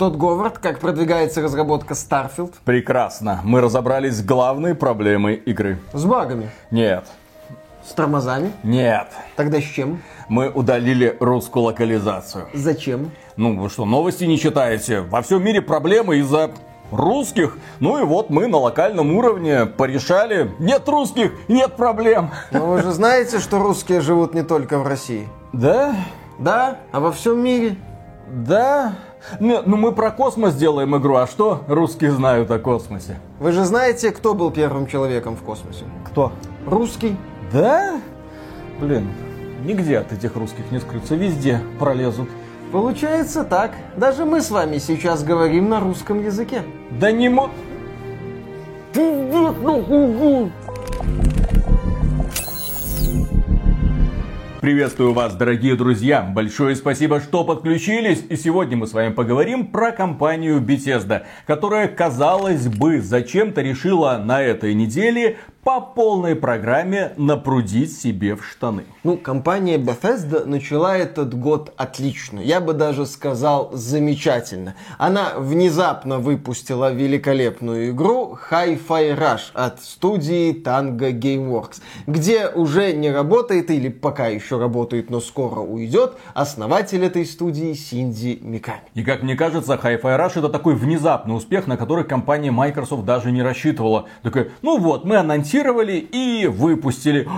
Тот Говард, как продвигается разработка Starfield? Прекрасно. Мы разобрались с главной проблемой игры. С багами? Нет. С тормозами? Нет. Тогда с чем? Мы удалили русскую локализацию. Зачем? Ну, вы что, новости не читаете? Во всем мире проблемы из-за русских. Ну и вот мы на локальном уровне порешали. Нет русских, нет проблем. Но вы же знаете, что русские живут не только в России. Да? Да, а во всем мире. Да. Ну, ну мы про космос делаем игру, а что русские знают о космосе? Вы же знаете, кто был первым человеком в космосе? Кто? Русский. Да? Блин, нигде от этих русских не скрыться, везде пролезут. Получается так. Даже мы с вами сейчас говорим на русском языке. Да не мо... Приветствую вас, дорогие друзья! Большое спасибо, что подключились. И сегодня мы с вами поговорим про компанию Bethesda, которая, казалось бы, зачем-то решила на этой неделе по полной программе напрудить себе в штаны. Ну, компания Bethesda начала этот год отлично. Я бы даже сказал замечательно. Она внезапно выпустила великолепную игру Hi-Fi Rush от студии Tango Gameworks, где уже не работает или пока еще работает, но скоро уйдет основатель этой студии Синди Миками. И как мне кажется, Hi-Fi Rush это такой внезапный успех, на который компания Microsoft даже не рассчитывала. Такая, ну вот, мы анонсировали анонсировали и выпустили.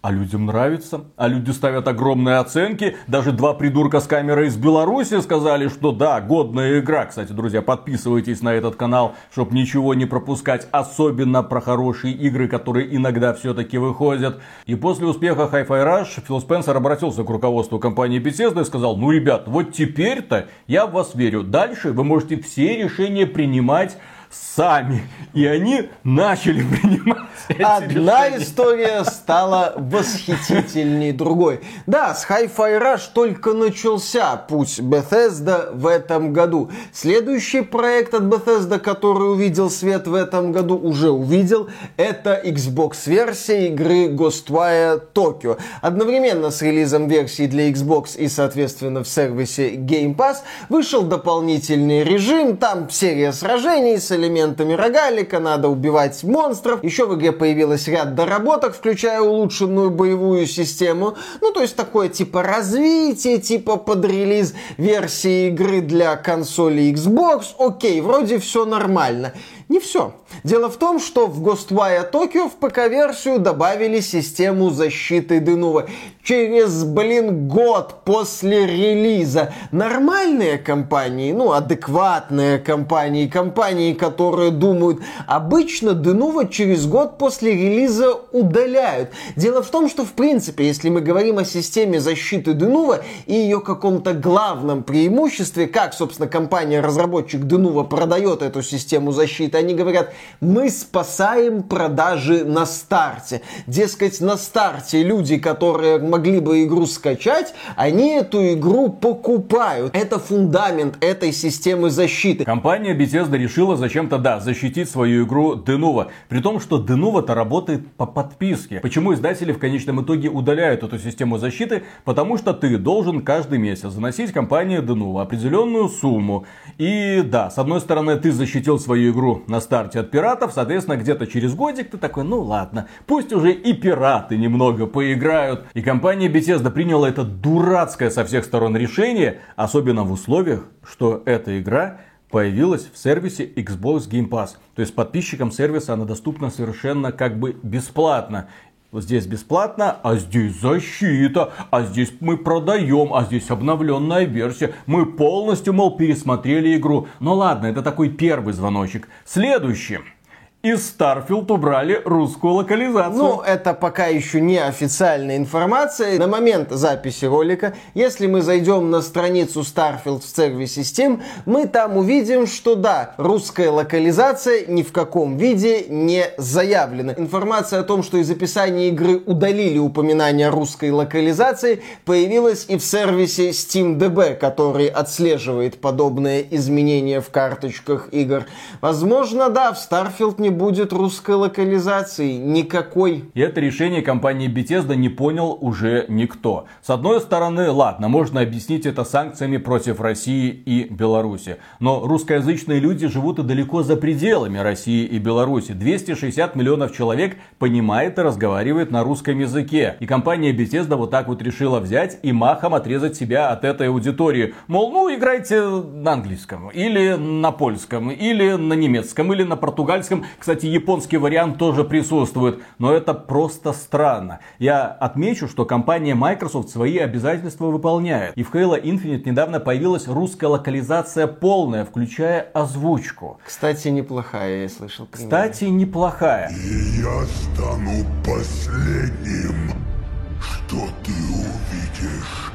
А людям нравится, а люди ставят огромные оценки. Даже два придурка с камерой из Беларуси сказали, что да, годная игра. Кстати, друзья, подписывайтесь на этот канал, чтобы ничего не пропускать. Особенно про хорошие игры, которые иногда все-таки выходят. И после успеха Hi-Fi Rush Фил Спенсер обратился к руководству компании Bethesda и сказал, ну, ребят, вот теперь-то я в вас верю. Дальше вы можете все решения принимать сами. И они начали принимать Одна решения. история стала восхитительней другой. Да, с Hi-Fi Rush только начался путь Bethesda в этом году. Следующий проект от Bethesda, который увидел свет в этом году, уже увидел, это Xbox-версия игры Ghostwire Tokyo. Одновременно с релизом версии для Xbox и, соответственно, в сервисе Game Pass вышел дополнительный режим, там серия сражений с элементами рогалика, надо убивать монстров. Еще в игре появилось ряд доработок, включая улучшенную боевую систему. Ну, то есть такое типа развитие, типа под релиз версии игры для консоли Xbox. Окей, вроде все нормально. Не все. Дело в том, что в Ghostwire Tokyo в ПК-версию добавили систему защиты Denuvo. Через, блин, год после релиза нормальные компании, ну, адекватные компании, компании, которые думают, обычно Denuvo через год после релиза удаляют. Дело в том, что, в принципе, если мы говорим о системе защиты Denuvo и ее каком-то главном преимуществе, как, собственно, компания-разработчик Denuvo продает эту систему защиты, они говорят, мы спасаем продажи на старте. Дескать, на старте люди, которые могли бы игру скачать, они эту игру покупают. Это фундамент этой системы защиты. Компания Bethesda решила зачем-то, да, защитить свою игру Denuvo. При том, что Denuvo-то работает по подписке. Почему издатели в конечном итоге удаляют эту систему защиты? Потому что ты должен каждый месяц заносить компании Denuvo определенную сумму. И да, с одной стороны, ты защитил свою игру на старте от пиратов, соответственно, где-то через годик ты такой, ну ладно, пусть уже и пираты немного поиграют. И компания Bethesda приняла это дурацкое со всех сторон решение, особенно в условиях, что эта игра появилась в сервисе Xbox Game Pass. То есть подписчикам сервиса она доступна совершенно как бы бесплатно. Здесь бесплатно, а здесь защита, а здесь мы продаем, а здесь обновленная версия. Мы полностью, мол, пересмотрели игру. Ну ладно, это такой первый звоночек. Следующий. Из Starfield убрали русскую локализацию. Ну, это пока еще не официальная информация. На момент записи ролика, если мы зайдем на страницу Starfield в сервисе Steam, мы там увидим, что да, русская локализация ни в каком виде не заявлена. Информация о том, что из описания игры удалили упоминание русской локализации, появилась и в сервисе SteamDB, который отслеживает подобные изменения в карточках игр. Возможно, да, в Starfield не будет русской локализации. Никакой. И это решение компании Bethesda не понял уже никто. С одной стороны, ладно, можно объяснить это санкциями против России и Беларуси. Но русскоязычные люди живут и далеко за пределами России и Беларуси. 260 миллионов человек понимает и разговаривает на русском языке. И компания Bethesda вот так вот решила взять и махом отрезать себя от этой аудитории. Мол, ну играйте на английском, или на польском, или на немецком, или на португальском. Кстати, японский вариант тоже присутствует. Но это просто странно. Я отмечу, что компания Microsoft свои обязательства выполняет. И в Halo Infinite недавно появилась русская локализация полная, включая озвучку. Кстати, неплохая, я слышал. Примерно. Кстати, неплохая. И я стану последним, что ты увидишь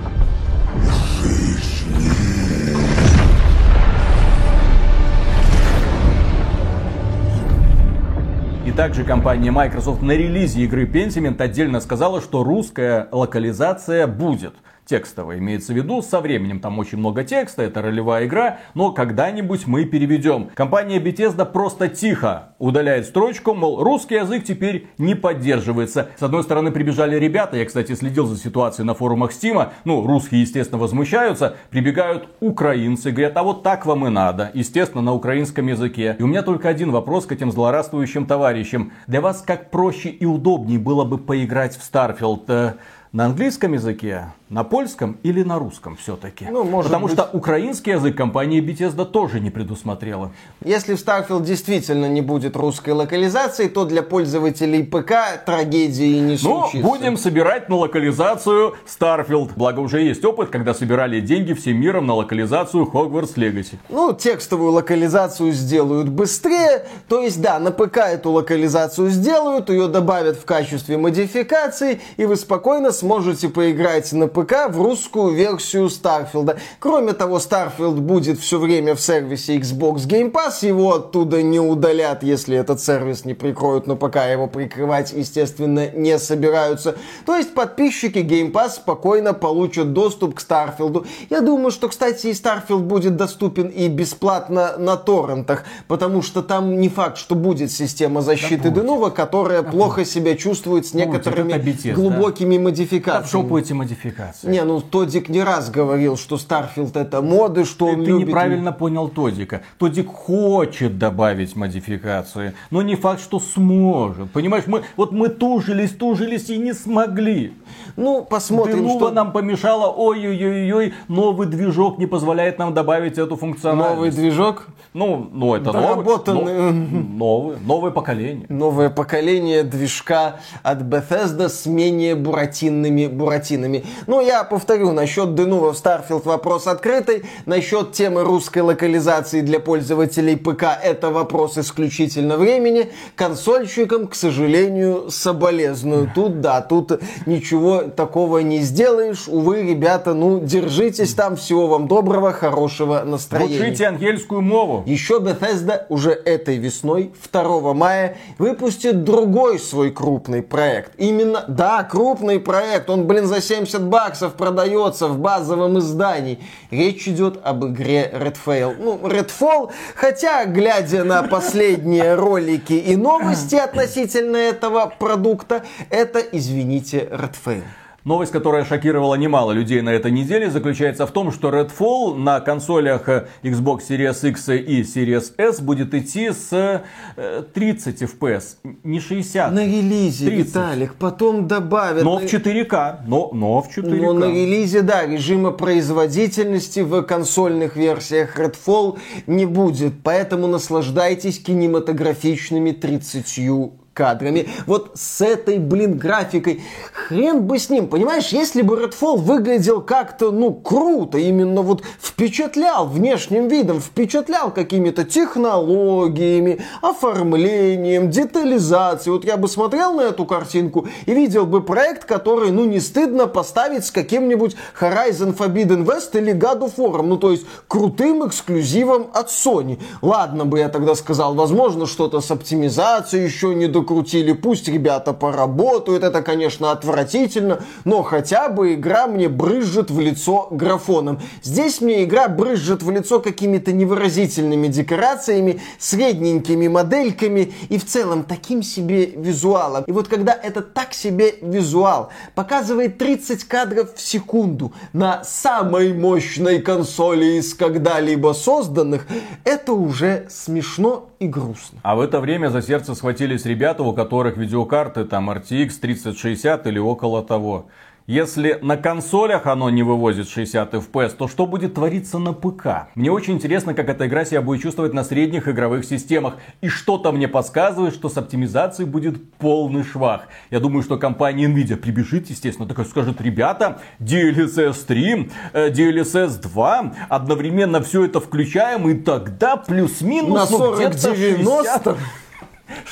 И также компания Microsoft на релизе игры Pentiment отдельно сказала, что русская локализация будет текстовая имеется в виду. Со временем там очень много текста, это ролевая игра, но когда-нибудь мы переведем. Компания Bethesda просто тихо удаляет строчку, мол, русский язык теперь не поддерживается. С одной стороны прибежали ребята, я, кстати, следил за ситуацией на форумах Стима, ну, русские, естественно, возмущаются, прибегают украинцы, говорят, а вот так вам и надо, естественно, на украинском языке. И у меня только один вопрос к этим злорадствующим товарищам. Для вас как проще и удобнее было бы поиграть в Starfield? Э, на английском языке, на польском или на русском все-таки? Ну, может Потому быть... что украинский язык компания Bethesda тоже не предусмотрела. Если в Starfield действительно не будет русской локализации, то для пользователей ПК трагедии не ну, случится. Ну, будем собирать на локализацию Starfield. Благо уже есть опыт, когда собирали деньги всем миром на локализацию Hogwarts Legacy. Ну, текстовую локализацию сделают быстрее. То есть, да, на ПК эту локализацию сделают, ее добавят в качестве модификации, и вы спокойно сможете поиграть на ПК в русскую версию Старфилда. Кроме того, Starfield будет все время в сервисе Xbox Game Pass, его оттуда не удалят, если этот сервис не прикроют, но пока его прикрывать, естественно, не собираются. То есть подписчики Game Pass спокойно получат доступ к Starfield у. Я думаю, что, кстати, и Starfield будет доступен и бесплатно на торрентах, потому что там не факт, что будет система защиты да Denuvo, которая да плохо себя чувствует с некоторыми будет, глубокими да. модификациями. Да в жопу эти модификации. Не, ну Тоддик не раз говорил, что Starfield это моды, что ты, он ты любит... неправильно понял Тодика. Тодик хочет добавить модификации, но не факт, что сможет. Понимаешь, мы, вот мы тужились, тужились и не смогли. Ну, посмотрим, Делува что... нам помешало, ой-ой-ой-ой, новый движок не позволяет нам добавить эту функциональность. Новый движок? Ну, ну это новый, новый, новое поколение. Новое поколение движка от Bethesda с менее буратинными буратинами. Ну, я повторю, насчет Денува в Starfield вопрос открытый. Насчет темы русской локализации для пользователей ПК это вопрос исключительно времени. Консольщикам, к сожалению, соболезную. Тут, да, тут ничего такого не сделаешь. Увы, ребята, ну, держитесь там. Всего вам доброго, хорошего настроения. Учите ангельскую мову. Еще Bethesda уже этой весной, 2 мая, выпустит другой свой крупный проект. Именно, да, крупный проект. Он, блин, за 70 баксов продается в базовом издании. Речь идет об игре Redfall. Ну, Redfall, хотя, глядя на последние ролики и новости относительно этого продукта, это, извините, Redfall. Новость, которая шокировала немало людей на этой неделе, заключается в том, что Redfall на консолях э, Xbox Series X и Series S будет идти с 30 э, FPS, не 60. На релизе, 30. Виталик, потом добавят. Но в 4К, но, но в 4К. Но на релизе, да, режима производительности в консольных версиях Redfall не будет, поэтому наслаждайтесь кинематографичными 30 кадрами, вот с этой, блин, графикой. Хрен бы с ним, понимаешь, если бы Redfall выглядел как-то, ну, круто, именно вот впечатлял внешним видом, впечатлял какими-то технологиями, оформлением, детализацией. Вот я бы смотрел на эту картинку и видел бы проект, который, ну, не стыдно поставить с каким-нибудь Horizon Forbidden West или God of War, ну, то есть крутым эксклюзивом от Sony. Ладно бы я тогда сказал, возможно, что-то с оптимизацией еще не до накрутили. Пусть ребята поработают, это, конечно, отвратительно, но хотя бы игра мне брызжет в лицо графоном. Здесь мне игра брызжет в лицо какими-то невыразительными декорациями, средненькими модельками и в целом таким себе визуалом. И вот когда это так себе визуал показывает 30 кадров в секунду на самой мощной консоли из когда-либо созданных, это уже смешно и грустно. А в это время за сердце схватились ребята, у которых видеокарты там RTX 3060 или около того. Если на консолях оно не вывозит 60 FPS, то что будет твориться на ПК? Мне очень интересно, как эта игра себя будет чувствовать на средних игровых системах. И что-то мне подсказывает, что с оптимизацией будет полный швах. Я думаю, что компания Nvidia прибежит, естественно, такая скажет, ребята, DLSS 3, э, DLSS 2, одновременно все это включаем, и тогда плюс-минус на 40-90 60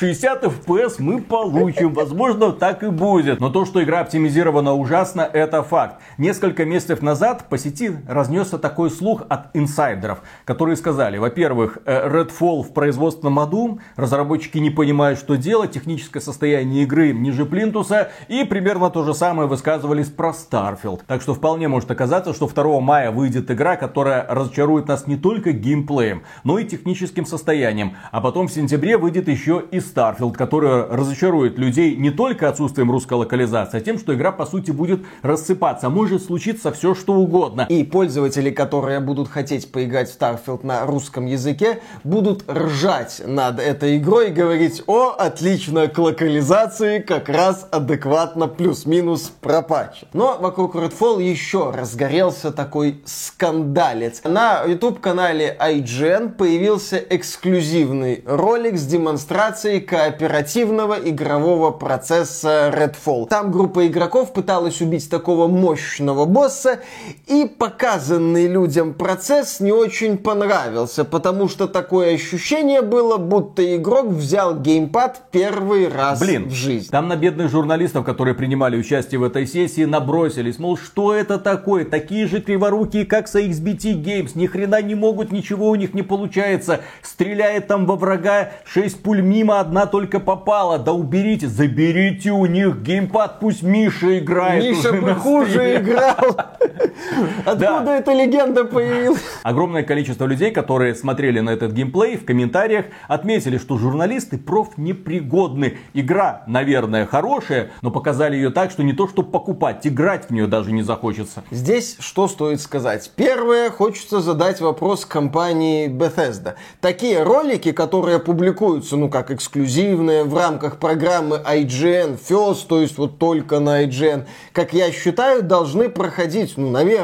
FPS мы получим. Возможно, так и будет. Но то, что игра оптимизирована ужасно, это факт. Несколько месяцев назад по сети разнесся такой слух от инсайдеров, которые сказали, во-первых, э, Redfall в производственном аду, разработчики не понимают, что делать, техническое состояние игры ниже плинтуса, и примерно то же самое высказывались про Starfield. Так что вполне может оказаться, что 2 мая выйдет игра, которая разочарует нас не только геймплеем, но и техническим состоянием. А потом в сентябре выйдет еще и Starfield, которая разочарует людей не только отсутствием русской локализации, а тем, что игра по сути будет рассыпаться. Может случиться все что угодно. И пользователи, которые будут хотеть поиграть в Starfield на русском языке, будут ржать над этой игрой и говорить, о, отлично, к локализации как раз адекватно плюс-минус пропачен. Но вокруг Redfall еще разгорелся такой скандалец. На YouTube-канале IGN появился эксклюзивный ролик с демонстрацией кооперативного игрового процесса Redfall. Там группа игроков пыталась убить такого мощного босса, и показанный людям процесс не очень понравился, потому что такое ощущение было, будто игрок взял геймпад первый раз Блин, в жизни. Там на бедных журналистов, которые принимали участие в этой сессии, набросились. Мол, что это такое? Такие же криворукие, как с XBT Games. Ни хрена не могут, ничего у них не получается. Стреляет там во врага, 6 пуль мимо, одна только попала. Да уберите, заберите у них геймпад, пусть Миша играет. Миша бы хуже играл. Откуда Да. эта легенда появилась? Огромное количество людей, которые смотрели на этот геймплей, в комментариях отметили, что журналисты проф непригодны. Игра, наверное, хорошая, но показали ее так, что не то, чтобы покупать, играть в нее даже не захочется. Здесь что стоит сказать? Первое, хочется задать вопрос компании Bethesda. Такие ролики, которые публикуются, ну, как эксклюзивные в рамках программы IGN First, то есть вот только на IGN, как я считаю, должны проходить, ну, наверное,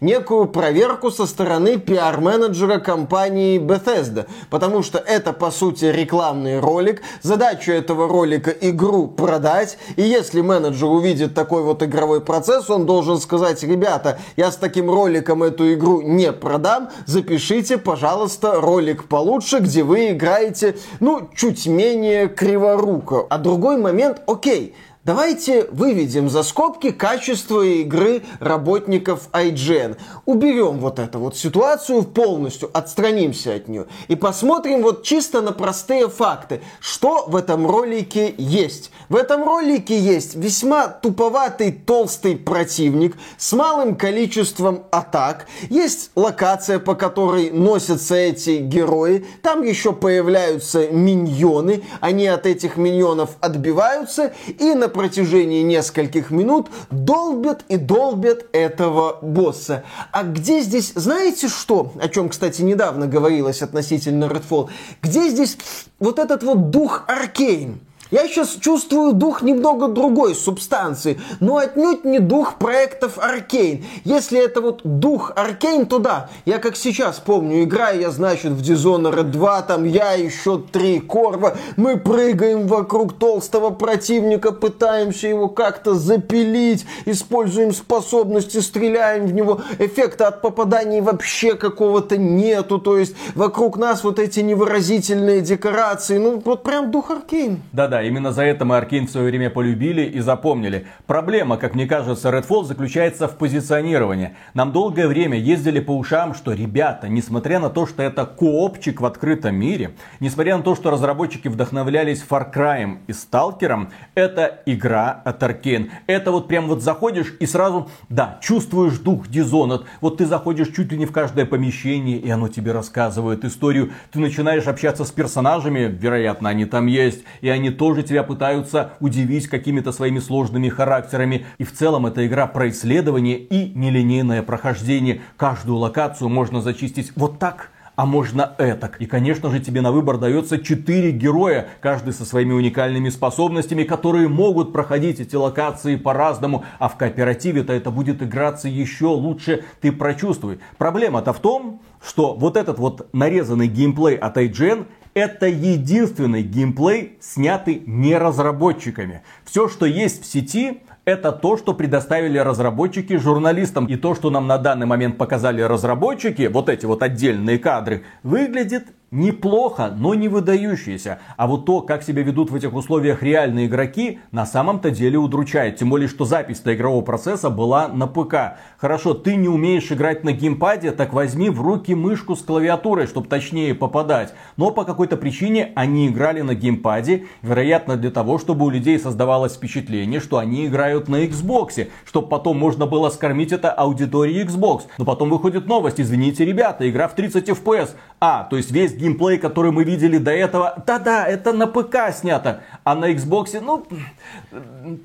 некую проверку со стороны пиар-менеджера компании Bethesda. Потому что это, по сути, рекламный ролик. Задача этого ролика игру продать. И если менеджер увидит такой вот игровой процесс, он должен сказать, ребята, я с таким роликом эту игру не продам, запишите, пожалуйста, ролик получше, где вы играете, ну, чуть менее криворуко. А другой момент, окей, Давайте выведем за скобки качество игры работников IGN. Уберем вот эту вот ситуацию полностью, отстранимся от нее. И посмотрим вот чисто на простые факты. Что в этом ролике есть? В этом ролике есть весьма туповатый толстый противник с малым количеством атак. Есть локация, по которой носятся эти герои. Там еще появляются миньоны. Они от этих миньонов отбиваются. И на протяжении нескольких минут долбят и долбят этого босса. А где здесь, знаете что? О чем, кстати, недавно говорилось относительно Redfall. Где здесь вот этот вот дух Аркейн? Я сейчас чувствую дух немного другой субстанции, но отнюдь не дух проектов Аркейн. Если это вот дух Аркейн, то да. Я как сейчас помню, играю я, значит, в Dishonored 2, там я еще три корва, мы прыгаем вокруг толстого противника, пытаемся его как-то запилить, используем способности, стреляем в него, эффекта от попаданий вообще какого-то нету, то есть вокруг нас вот эти невыразительные декорации, ну вот прям дух Аркейн. Да-да, Именно за это мы Аркейн в свое время полюбили и запомнили. Проблема, как мне кажется, Redfall заключается в позиционировании. Нам долгое время ездили по ушам, что ребята, несмотря на то, что это коопчик в открытом мире, несмотря на то, что разработчики вдохновлялись Far Cry и Stalker, это игра от Аркейн. Это вот прям вот заходишь и сразу, да, чувствуешь дух Dishonored. Вот ты заходишь чуть ли не в каждое помещение, и оно тебе рассказывает историю. Ты начинаешь общаться с персонажами, вероятно, они там есть, и они тоже тебя пытаются удивить какими-то своими сложными характерами. И в целом эта игра про исследование и нелинейное прохождение. Каждую локацию можно зачистить вот так, а можно этак. И, конечно же, тебе на выбор дается 4 героя, каждый со своими уникальными способностями, которые могут проходить эти локации по-разному, а в кооперативе-то это будет играться еще лучше, ты прочувствуй. Проблема-то в том, что вот этот вот нарезанный геймплей от IGN это единственный геймплей, снятый не разработчиками. Все, что есть в сети, это то, что предоставили разработчики журналистам. И то, что нам на данный момент показали разработчики, вот эти вот отдельные кадры, выглядит неплохо, но не выдающиеся. А вот то, как себя ведут в этих условиях реальные игроки, на самом-то деле удручает. Тем более, что запись игрового процесса была на ПК. Хорошо, ты не умеешь играть на геймпаде, так возьми в руки мышку с клавиатурой, чтобы точнее попадать. Но по какой-то причине они играли на геймпаде, вероятно для того, чтобы у людей создавалось впечатление, что они играют на Xbox, чтобы потом можно было скормить это аудитории Xbox. Но потом выходит новость, извините, ребята, игра в 30 FPS. А, то есть весь геймплей, который мы видели до этого, да-да, это на ПК снято, а на Xbox, ну,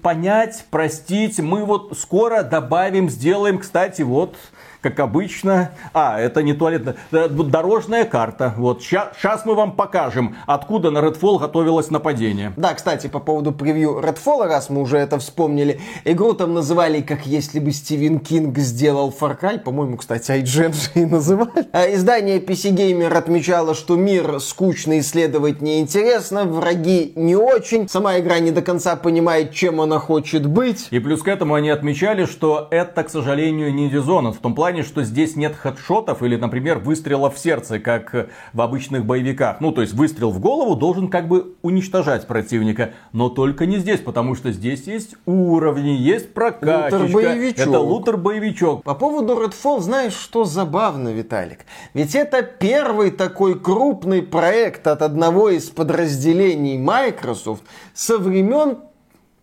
понять, простить, мы вот скоро добавим, сделаем, кстати, вот как обычно. А, это не туалетная, дорожная карта. Вот, сейчас мы вам покажем, откуда на Redfall готовилось нападение. Да, кстати, по поводу превью Redfall, раз мы уже это вспомнили, игру там называли, как если бы Стивен Кинг сделал Far Cry, по-моему, кстати, IGN же и называли. А издание PC Gamer отмечало, что мир скучно исследовать неинтересно, враги не очень, сама игра не до конца понимает, чем она хочет быть. И плюс к этому они отмечали, что это, к сожалению, не Dishonored, в том плане, плане, что здесь нет хедшотов или, например, выстрела в сердце, как в обычных боевиках. Ну, то есть выстрел в голову должен как бы уничтожать противника. Но только не здесь, потому что здесь есть уровни, есть прокачка. Лутер-боевичок. Это лутер-боевичок. По поводу Redfall, знаешь, что забавно, Виталик? Ведь это первый такой крупный проект от одного из подразделений Microsoft со времен,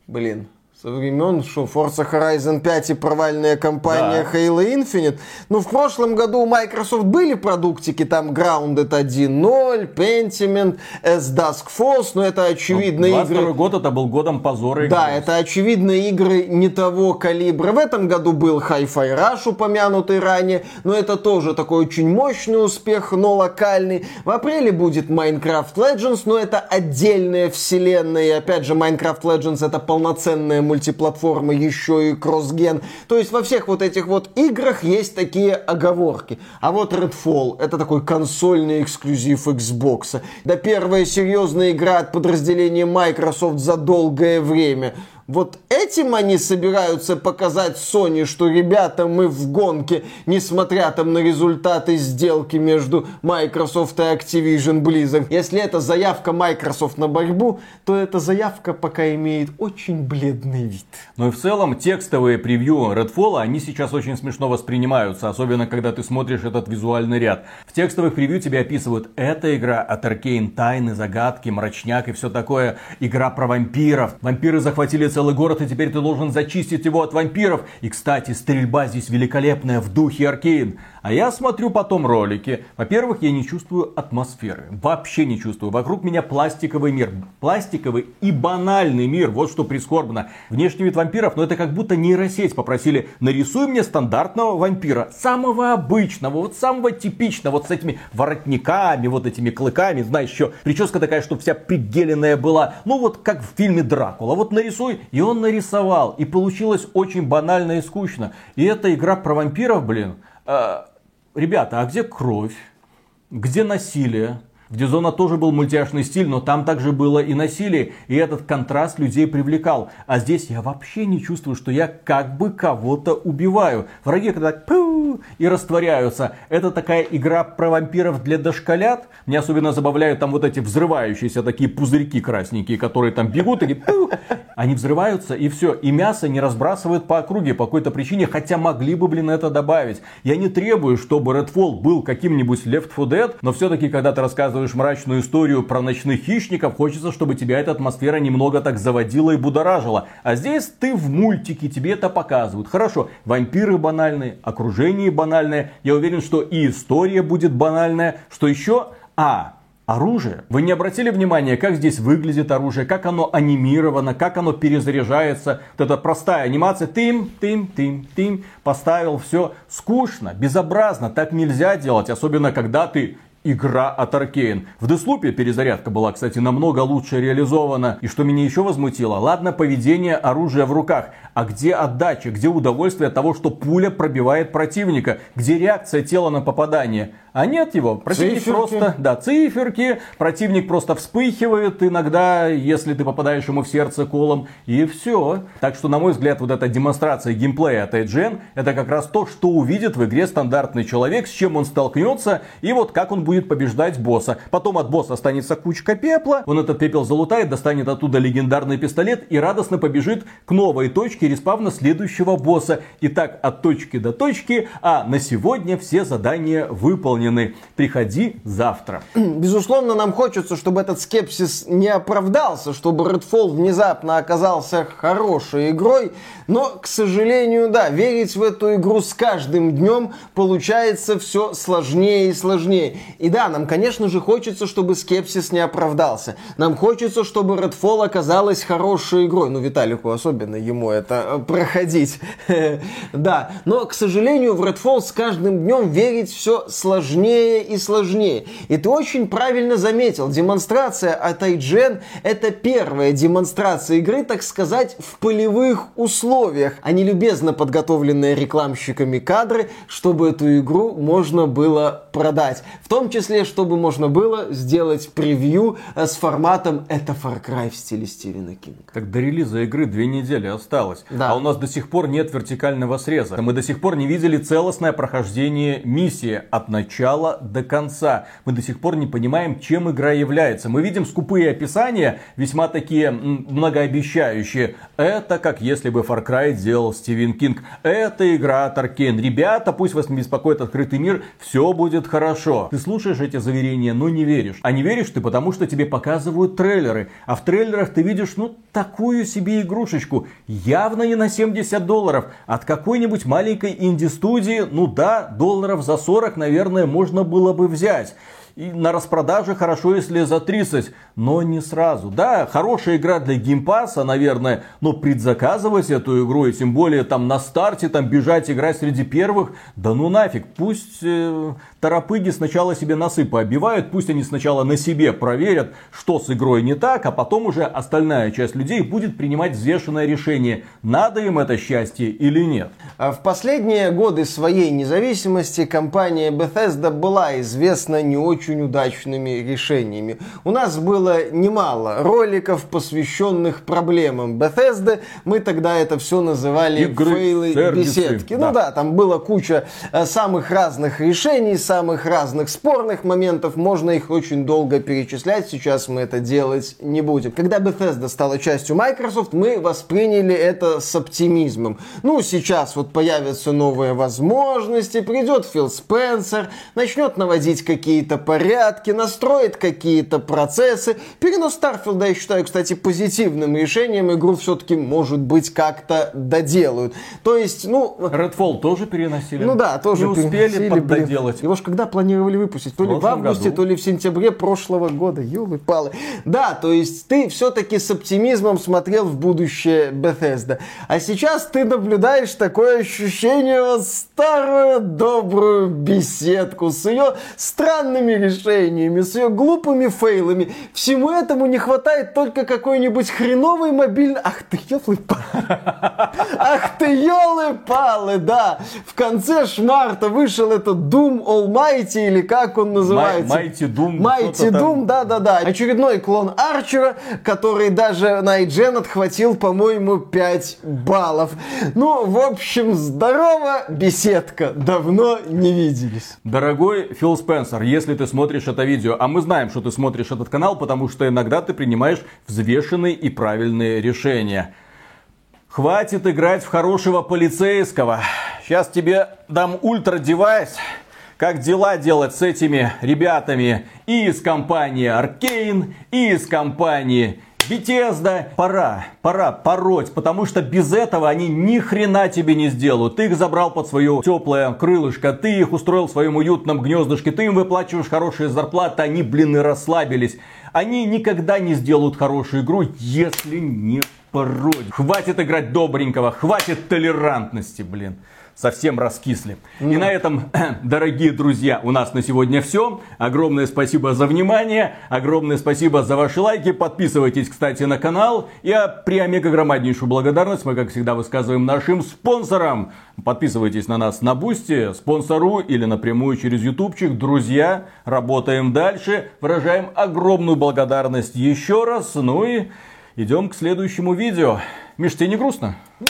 блин, со времен, что Forza Horizon 5 и провальная компания да. Halo Infinite. Ну, в прошлом году у Microsoft были продуктики, там Grounded 1.0, Pentiment, S-Dusk Force, но это очевидно ну, игры... год это был годом позора. Да, это очевидно игры не того калибра. В этом году был Hi-Fi Rush, упомянутый ранее, но это тоже такой очень мощный успех, но локальный. В апреле будет Minecraft Legends, но это отдельная вселенная, и опять же Minecraft Legends это полноценная мультиплатформы, еще и кроссген. То есть во всех вот этих вот играх есть такие оговорки. А вот Redfall это такой консольный эксклюзив Xbox. Да первая серьезная игра от подразделения Microsoft за долгое время. Вот этим они собираются показать Sony, что, ребята, мы в гонке, несмотря там на результаты сделки между Microsoft и Activision Blizzard. Если это заявка Microsoft на борьбу, то эта заявка пока имеет очень бледный вид. Ну и в целом текстовые превью Redfall, они сейчас очень смешно воспринимаются, особенно когда ты смотришь этот визуальный ряд. В текстовых превью тебе описывают, эта игра от Arkane, тайны, загадки, мрачняк и все такое. Игра про вампиров. Вампиры захватили целый город, и теперь ты должен зачистить его от вампиров. И, кстати, стрельба здесь великолепная в духе Аркейн. А я смотрю потом ролики. Во-первых, я не чувствую атмосферы. Вообще не чувствую. Вокруг меня пластиковый мир. Пластиковый и банальный мир. Вот что прискорбно. Внешний вид вампиров, но это как будто нейросеть попросили. Нарисуй мне стандартного вампира. Самого обычного, вот самого типичного. Вот с этими воротниками, вот этими клыками. Знаешь, еще прическа такая, чтобы вся пригеленная была. Ну вот как в фильме Дракула. Вот нарисуй. И он нарисовал. И получилось очень банально и скучно. И эта игра про вампиров, блин, а, ребята, а где кровь? Где насилие? В Дизона тоже был мультяшный стиль, но там также было и насилие, и этот контраст людей привлекал. А здесь я вообще не чувствую, что я как бы кого-то убиваю. Враги когда пу и растворяются. Это такая игра про вампиров для дошколят. Мне особенно забавляют там вот эти взрывающиеся такие пузырьки красненькие, которые там бегут и они взрываются и все. И мясо не разбрасывают по округе по какой-то причине, хотя могли бы, блин, это добавить. Я не требую, чтобы Redfall был каким-нибудь Left 4 Dead, но все-таки, когда ты рассказываешь мрачную историю про ночных хищников, хочется, чтобы тебя эта атмосфера немного так заводила и будоражила. А здесь ты в мультике, тебе это показывают. Хорошо, вампиры банальные, окружение банальное. Я уверен, что и история будет банальная. Что еще? А, оружие. Вы не обратили внимания, как здесь выглядит оружие, как оно анимировано, как оно перезаряжается. Вот эта простая анимация, тым, тым, тым, тым, поставил, все. Скучно, безобразно, так нельзя делать, особенно когда ты игра от Arkane. В Деслупе перезарядка была, кстати, намного лучше реализована. И что меня еще возмутило, ладно поведение оружия в руках, а где отдача, где удовольствие от того, что пуля пробивает противника, где реакция тела на попадание. А нет его. Противник циферки. просто, да, циферки. Противник просто вспыхивает иногда, если ты попадаешь ему в сердце колом. И все. Так что, на мой взгляд, вот эта демонстрация геймплея от IGN, это как раз то, что увидит в игре стандартный человек, с чем он столкнется, и вот как он будет побеждать босса. Потом от босса останется кучка пепла, он этот пепел залутает, достанет оттуда легендарный пистолет и радостно побежит к новой точке респавна следующего босса. И так от точки до точки, а на сегодня все задания выполнены. Приходи завтра. Безусловно, нам хочется, чтобы этот скепсис не оправдался, чтобы Redfall внезапно оказался хорошей игрой. Но, к сожалению, да, верить в эту игру с каждым днем получается все сложнее и сложнее. И да, нам, конечно же, хочется, чтобы скепсис не оправдался. Нам хочется, чтобы Redfall оказалась хорошей игрой. Ну, Виталику особенно ему это э, проходить. Да, но, к сожалению, в Redfall с каждым днем верить все сложнее и сложнее. И ты очень правильно заметил, демонстрация от IGN это первая демонстрация игры, так сказать, в полевых условиях, а не любезно подготовленные рекламщиками кадры, чтобы эту игру можно было продать. В том числе, чтобы можно было сделать превью э, с форматом «это Far Cry» в стиле Стивена Кинга. Так до релиза игры две недели осталось. Да. А у нас до сих пор нет вертикального среза. Мы до сих пор не видели целостное прохождение миссии от начала начала до конца. Мы до сих пор не понимаем, чем игра является. Мы видим скупые описания, весьма такие многообещающие. Это как если бы Far Cry делал Стивен Кинг. Это игра от Arkane. Ребята, пусть вас не беспокоит открытый мир, все будет хорошо. Ты слушаешь эти заверения, но не веришь. А не веришь ты потому, что тебе показывают трейлеры. А в трейлерах ты видишь, ну, такую себе игрушечку. Явно не на 70 долларов. От какой-нибудь маленькой инди-студии, ну да, долларов за 40, наверное, можно было бы взять. И на распродаже хорошо, если за 30, но не сразу. Да, хорошая игра для Game Pass а, наверное, но предзаказывать эту игру, и тем более там на старте там бежать играть среди первых, да ну нафиг. Пусть э, торопыги сначала себе носы пообивают, пусть они сначала на себе проверят, что с игрой не так, а потом уже остальная часть людей будет принимать взвешенное решение, надо им это счастье или нет. А в последние годы своей независимости компания Bethesda была известна не очень удачными решениями. У нас было немало роликов, посвященных проблемам Bethesda. Мы тогда это все называли Игры, фейлы сервисы, беседки. да. Ну да, там было куча э, самых разных решений, самых разных спорных моментов. Можно их очень долго перечислять. Сейчас мы это делать не будем. Когда Bethesda стала частью Microsoft, мы восприняли это с оптимизмом. Ну, сейчас вот появятся новые возможности, придет Фил Спенсер, начнет наводить какие-то порядке, настроит какие-то процессы. Перенос Старфилда я считаю, кстати, позитивным решением. Игру все-таки, может быть, как-то доделают. То есть, ну... Redfall тоже переносили? Ну да, тоже Не успели поддоделать. Его же когда планировали выпустить? То ли в августе, году. то ли в сентябре прошлого года. Ёлы-палы. Да, то есть ты все-таки с оптимизмом смотрел в будущее Bethesda. А сейчас ты наблюдаешь такое ощущение вот старую добрую беседку с ее странными решениями, с ее глупыми фейлами. Всему этому не хватает только какой-нибудь хреновый мобильный... Ах ты, елы Ах ты, елы-палы, да. В конце шмарта вышел этот Doom Almighty, или как он называется? Mighty Doom. Mighty Doom, да-да-да. Очередной клон Арчера, который даже на IGN отхватил, по-моему, 5 баллов. Ну, в общем, здорово, беседка. Давно не виделись. Дорогой Фил Спенсер, если ты смотришь это видео, а мы знаем, что ты смотришь этот канал, потому что иногда ты принимаешь взвешенные и правильные решения. Хватит играть в хорошего полицейского. Сейчас тебе дам ультра-девайс, как дела делать с этими ребятами и из компании Arkane, и из компании Bethesda. Пора, пора пороть, потому что без этого они ни хрена тебе не сделают. Ты их забрал под свое теплое крылышко, ты их устроил в своем уютном гнездышке, ты им выплачиваешь хорошие зарплаты, они, блин, и расслабились. Они никогда не сделают хорошую игру, если не пороть. Хватит играть добренького, хватит толерантности, блин совсем раскисли. Mm. И на этом, дорогие друзья, у нас на сегодня все. Огромное спасибо за внимание, огромное спасибо за ваши лайки. Подписывайтесь, кстати, на канал. И преомега громаднейшую благодарность мы, как всегда, высказываем нашим спонсорам. Подписывайтесь на нас на Бусти, Спонсору или напрямую через ютубчик. Друзья, работаем дальше. Выражаем огромную благодарность еще раз. Ну и идем к следующему видео. Миш, тебе не грустно?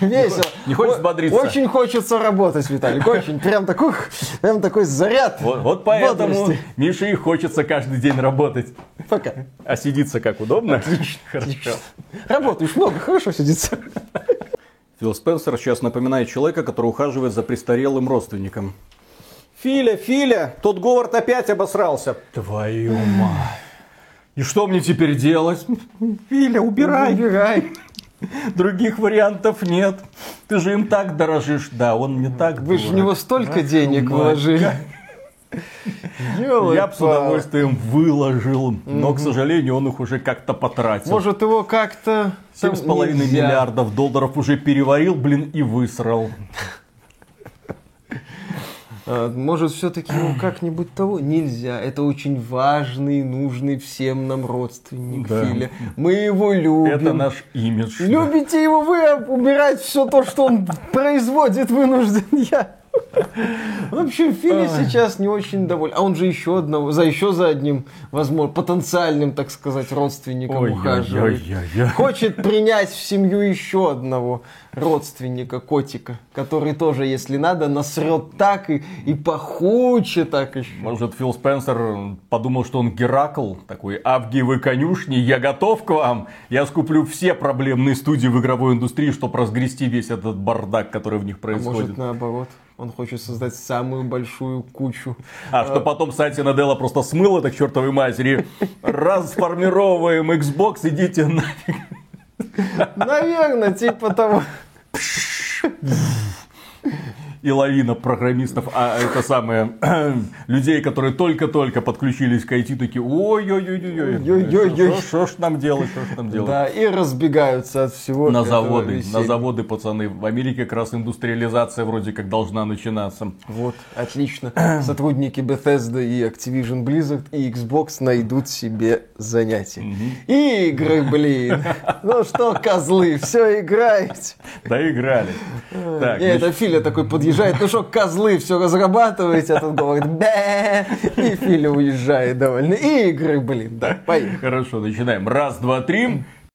Весело. Не хочется бодриться? Очень хочется работать, Виталик, очень. Прям такой, прям такой заряд Вот, вот поэтому бодрости. Мише и хочется каждый день работать. Пока. А сидится как удобно? Отлично. Хорошо. Работаешь много, хорошо сидится. Фил Спенсер сейчас напоминает человека, который ухаживает за престарелым родственником. Филя, Филя, тот Говард опять обосрался. Твою мать. И что мне теперь делать? Филя, убирай. Убирай. Других вариантов нет. Ты же им так дорожишь. Да, он мне так Вы же в него столько денег вложили. Я бы с удовольствием выложил, но, к сожалению, он их уже как-то потратил. Может, его как-то... Семь с половиной миллиардов долларов уже переварил, блин, и высрал. А, может, все-таки ну, как-нибудь того? Нельзя. Это очень важный, нужный всем нам родственник да. Филя. Мы его любим. Это наш имидж. Любите да. его вы, а убирать все то, что он производит, вынужден я. В общем, Фили сейчас не очень доволен. А он же еще одного, за еще за одним, возможно, потенциальным, так сказать, родственником ухаживает. Хочет принять в семью еще одного родственника, котика, который тоже, если надо, насрет так и, и похуче так еще. Может, Фил Спенсер подумал, что он Геракл, такой Авгиевы конюшни, я готов к вам, я скуплю все проблемные студии в игровой индустрии, чтобы разгрести весь этот бардак, который в них происходит. А может, наоборот. Он хочет создать самую большую кучу. А, что потом Сати Наделла просто смыло так чертовой матери. Расформировываем Xbox, идите нафиг. Наверное, типа того и лавина программистов, а это самое, людей, которые только-только подключились к IT, такие, ой-ой-ой-ой, что ж нам делать, что ж нам делать. Да, и разбегаются от всего На заводы, веселья. на заводы, пацаны. В Америке как раз индустриализация вроде как должна начинаться. Вот, отлично. Сотрудники Bethesda и Activision Blizzard и Xbox найдут себе занятия. Угу. Игры, блин. Ну что, козлы, все играете. Да играли. Так, это Филя такой подъезжает подъезжает, ну что, козлы, все разрабатываете, а тут говорит, бе, и Филя уезжает довольно. И игры, блин, да, поехали. Хорошо, начинаем. Раз, два, три.